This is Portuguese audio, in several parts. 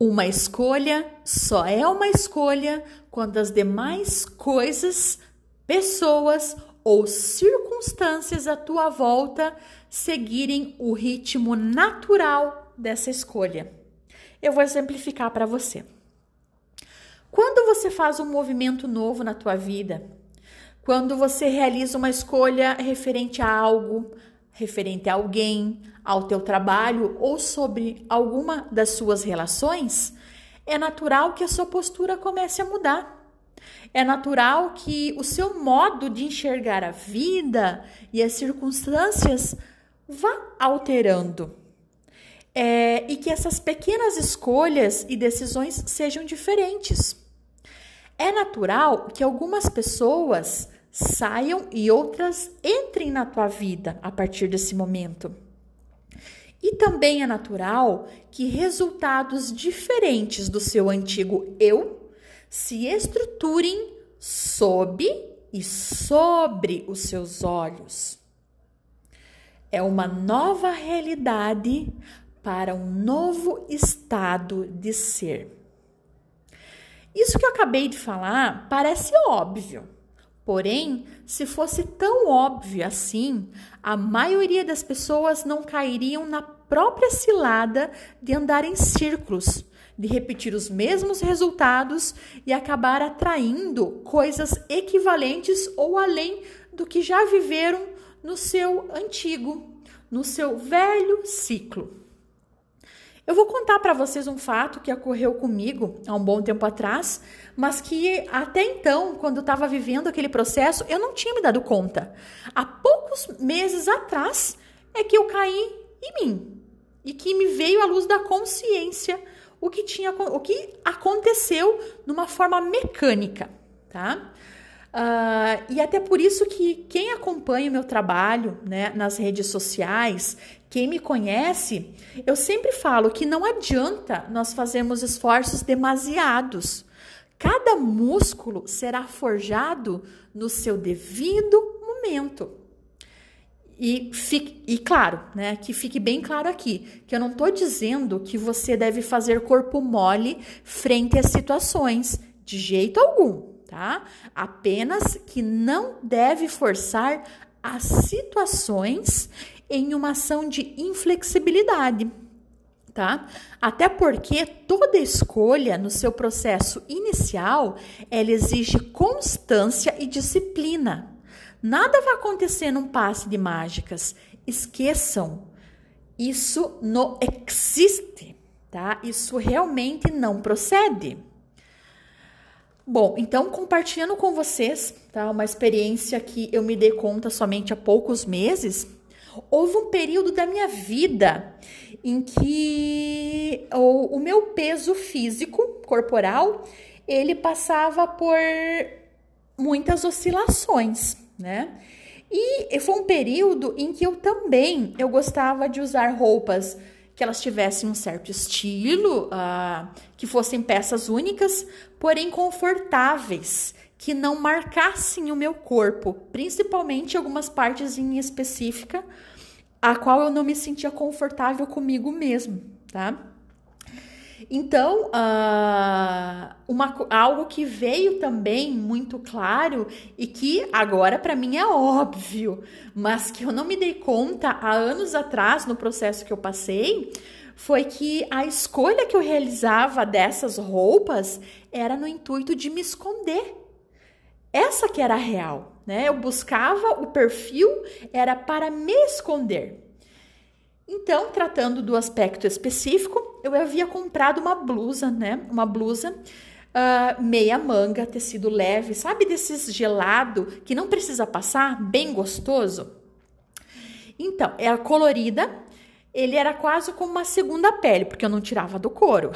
Uma escolha só é uma escolha quando as demais coisas, pessoas ou circunstâncias à tua volta seguirem o ritmo natural dessa escolha. Eu vou exemplificar para você. Quando você faz um movimento novo na tua vida, quando você realiza uma escolha referente a algo, referente a alguém, ao teu trabalho ou sobre alguma das suas relações, é natural que a sua postura comece a mudar. É natural que o seu modo de enxergar a vida e as circunstâncias vá alterando. É, e que essas pequenas escolhas e decisões sejam diferentes. É natural que algumas pessoas saiam e outras entrem na tua vida a partir desse momento. E também é natural que resultados diferentes do seu antigo eu se estruturem sob e sobre os seus olhos. É uma nova realidade para um novo estado de ser. Isso que eu acabei de falar parece óbvio, Porém, se fosse tão óbvio assim, a maioria das pessoas não cairiam na própria cilada de andar em círculos, de repetir os mesmos resultados e acabar atraindo coisas equivalentes ou além do que já viveram no seu antigo, no seu velho ciclo. Eu vou contar para vocês um fato que ocorreu comigo há um bom tempo atrás, mas que até então, quando eu estava vivendo aquele processo, eu não tinha me dado conta. Há poucos meses atrás é que eu caí em mim e que me veio à luz da consciência o que tinha o que aconteceu numa forma mecânica, tá? Uh, e até por isso que quem acompanha o meu trabalho né, nas redes sociais, quem me conhece, eu sempre falo que não adianta nós fazermos esforços demasiados. Cada músculo será forjado no seu devido momento. E, fique, e claro, né, que fique bem claro aqui, que eu não estou dizendo que você deve fazer corpo mole frente às situações, de jeito algum tá? Apenas que não deve forçar as situações em uma ação de inflexibilidade, tá? Até porque toda escolha no seu processo inicial, ela exige constância e disciplina. Nada vai acontecer num passe de mágicas. Esqueçam, isso não existe, tá? Isso realmente não procede. Bom, então compartilhando com vocês, tá, uma experiência que eu me dei conta somente há poucos meses, houve um período da minha vida em que o, o meu peso físico corporal ele passava por muitas oscilações, né? E foi um período em que eu também eu gostava de usar roupas que elas tivessem um certo estilo, uh, que fossem peças únicas, porém confortáveis, que não marcassem o meu corpo, principalmente algumas partes em específica, a qual eu não me sentia confortável comigo mesmo, tá? Então, uh, uma, algo que veio também muito claro e que agora para mim é óbvio, mas que eu não me dei conta há anos atrás no processo que eu passei, foi que a escolha que eu realizava dessas roupas era no intuito de me esconder. Essa que era a real, né? Eu buscava o perfil era para me esconder. Então, tratando do aspecto específico, eu havia comprado uma blusa, né? Uma blusa uh, meia manga, tecido leve, sabe desses gelado que não precisa passar, bem gostoso. Então, era colorida, ele era quase como uma segunda pele, porque eu não tirava do couro.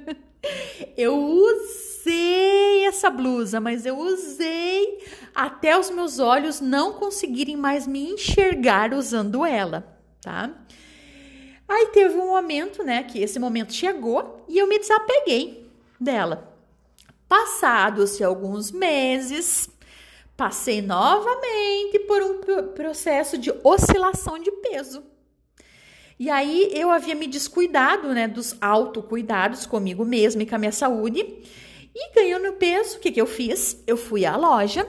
eu usei essa blusa, mas eu usei até os meus olhos não conseguirem mais me enxergar usando ela tá? Aí teve um momento, né, que esse momento chegou e eu me desapeguei dela. Passados alguns meses, passei novamente por um processo de oscilação de peso. E aí eu havia me descuidado, né, dos autocuidados comigo mesma e com a minha saúde. E ganhando peso, o que, que eu fiz? Eu fui à loja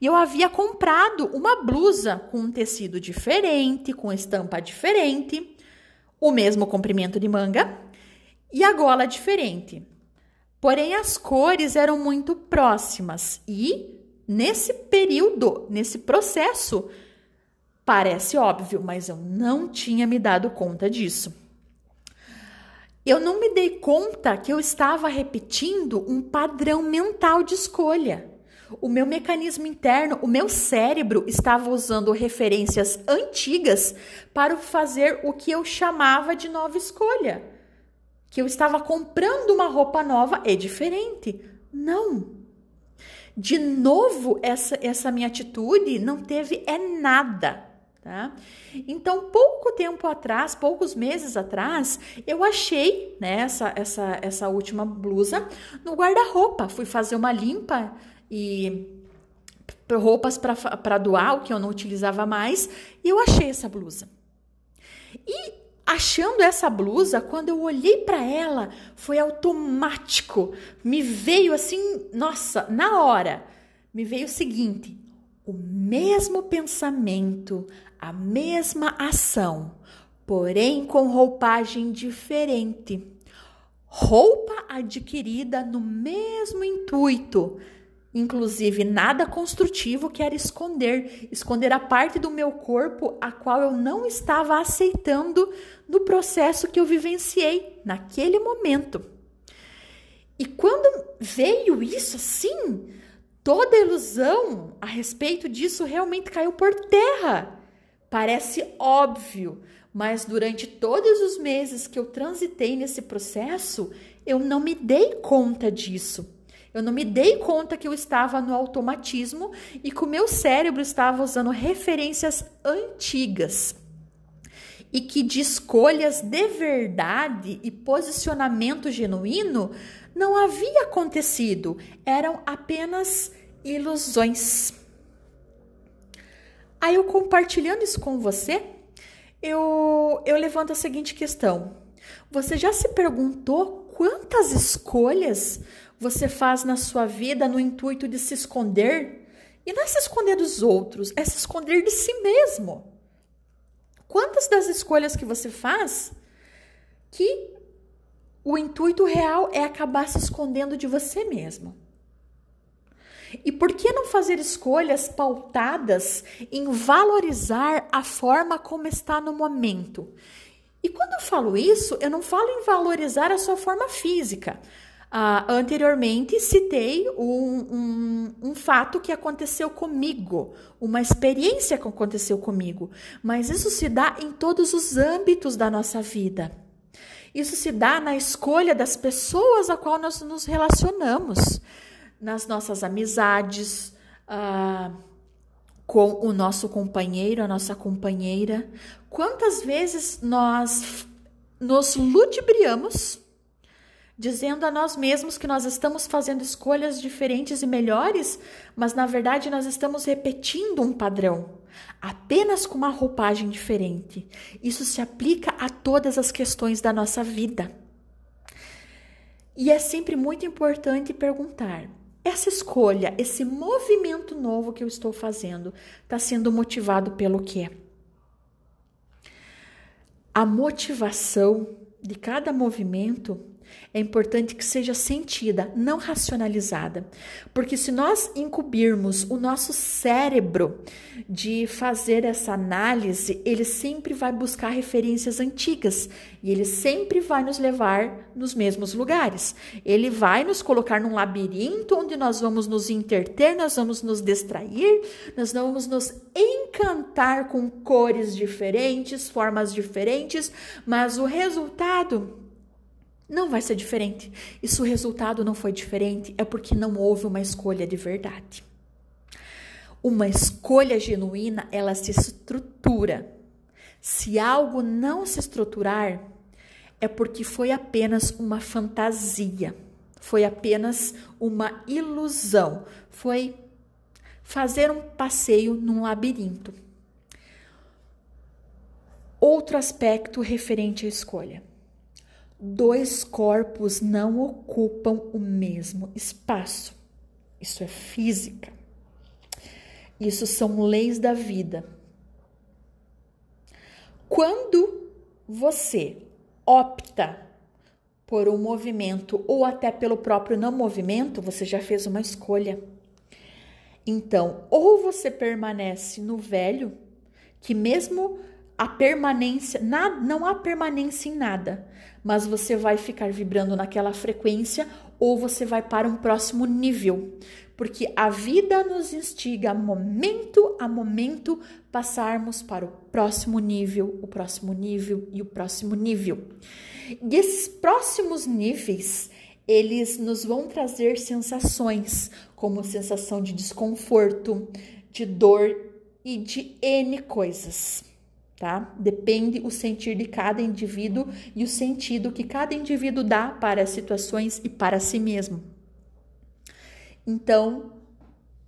e eu havia comprado uma blusa com um tecido diferente, com estampa diferente, o mesmo comprimento de manga e a gola diferente. Porém, as cores eram muito próximas e nesse período, nesse processo, parece óbvio, mas eu não tinha me dado conta disso. Eu não me dei conta que eu estava repetindo um padrão mental de escolha. O meu mecanismo interno, o meu cérebro estava usando referências antigas para fazer o que eu chamava de nova escolha que eu estava comprando uma roupa nova é diferente. Não. De novo, essa, essa minha atitude não teve é nada. Tá? Então, pouco tempo atrás, poucos meses atrás, eu achei né, essa, essa, essa última blusa no guarda-roupa. Fui fazer uma limpa e roupas para doar, o que eu não utilizava mais, e eu achei essa blusa. E achando essa blusa, quando eu olhei para ela, foi automático. Me veio assim, nossa, na hora, me veio o seguinte: o mesmo pensamento, a mesma ação, porém com roupagem diferente. Roupa adquirida no mesmo intuito, Inclusive, nada construtivo quer esconder, esconder a parte do meu corpo a qual eu não estava aceitando no processo que eu vivenciei naquele momento. E quando veio isso assim, toda ilusão a respeito disso realmente caiu por terra. Parece óbvio, mas durante todos os meses que eu transitei nesse processo, eu não me dei conta disso. Eu não me dei conta que eu estava no automatismo e que o meu cérebro estava usando referências antigas e que de escolhas de verdade e posicionamento genuíno não havia acontecido, eram apenas ilusões. Aí eu compartilhando isso com você, eu, eu levanto a seguinte questão: você já se perguntou quantas escolhas você faz na sua vida no intuito de se esconder. E não é se esconder dos outros, é se esconder de si mesmo. Quantas das escolhas que você faz que o intuito real é acabar se escondendo de você mesmo? E por que não fazer escolhas pautadas em valorizar a forma como está no momento? E quando eu falo isso, eu não falo em valorizar a sua forma física, Uh, anteriormente citei um, um, um, fato que aconteceu comigo, uma experiência que aconteceu comigo, mas isso se dá em todos os âmbitos da nossa vida. Isso se dá na escolha das pessoas a qual nós nos relacionamos, nas nossas amizades, uh, com o nosso companheiro, a nossa companheira. Quantas vezes nós nos ludibriamos dizendo a nós mesmos que nós estamos fazendo escolhas diferentes e melhores, mas na verdade nós estamos repetindo um padrão, apenas com uma roupagem diferente. Isso se aplica a todas as questões da nossa vida. E é sempre muito importante perguntar: essa escolha, esse movimento novo que eu estou fazendo, está sendo motivado pelo quê? A motivação de cada movimento é importante que seja sentida, não racionalizada. Porque se nós encobrirmos o nosso cérebro de fazer essa análise, ele sempre vai buscar referências antigas e ele sempre vai nos levar nos mesmos lugares. Ele vai nos colocar num labirinto onde nós vamos nos interter, nós vamos nos distrair, nós vamos nos encantar com cores diferentes, formas diferentes, mas o resultado não vai ser diferente. E se o resultado não foi diferente, é porque não houve uma escolha de verdade. Uma escolha genuína, ela se estrutura. Se algo não se estruturar, é porque foi apenas uma fantasia, foi apenas uma ilusão, foi fazer um passeio num labirinto. Outro aspecto referente à escolha. Dois corpos não ocupam o mesmo espaço. Isso é física. Isso são leis da vida. Quando você opta por um movimento ou até pelo próprio não movimento, você já fez uma escolha. Então, ou você permanece no velho, que mesmo a permanência, não há permanência em nada, mas você vai ficar vibrando naquela frequência ou você vai para um próximo nível, porque a vida nos instiga momento a momento passarmos para o próximo nível, o próximo nível e o próximo nível. E esses próximos níveis, eles nos vão trazer sensações, como sensação de desconforto, de dor e de N coisas tá? Depende o sentir de cada indivíduo e o sentido que cada indivíduo dá para as situações e para si mesmo. Então,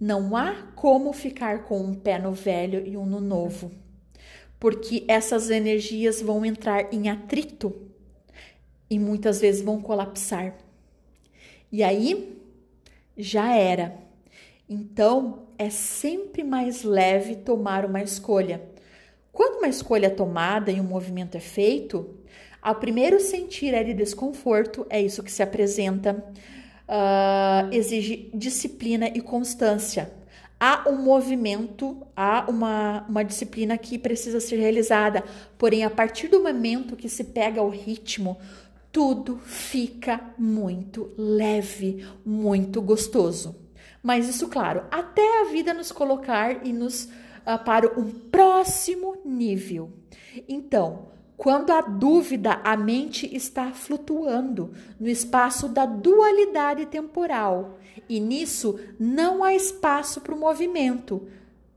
não há como ficar com um pé no velho e um no novo, porque essas energias vão entrar em atrito e muitas vezes vão colapsar. E aí já era. Então, é sempre mais leve tomar uma escolha quando uma escolha é tomada e um movimento é feito, ao primeiro sentir é de desconforto, é isso que se apresenta, uh, exige disciplina e constância. Há um movimento, há uma, uma disciplina que precisa ser realizada, porém, a partir do momento que se pega o ritmo, tudo fica muito leve, muito gostoso. Mas isso, claro, até a vida nos colocar e nos para um próximo nível. Então, quando a dúvida, a mente está flutuando no espaço da dualidade temporal e nisso não há espaço para o movimento,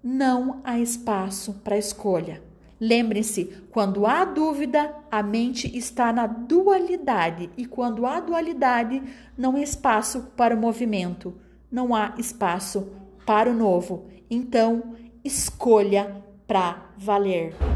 não há espaço para a escolha. Lembrem-se, quando há dúvida, a mente está na dualidade e quando há dualidade, não há espaço para o movimento, não há espaço para o novo. Então, escolha para valer.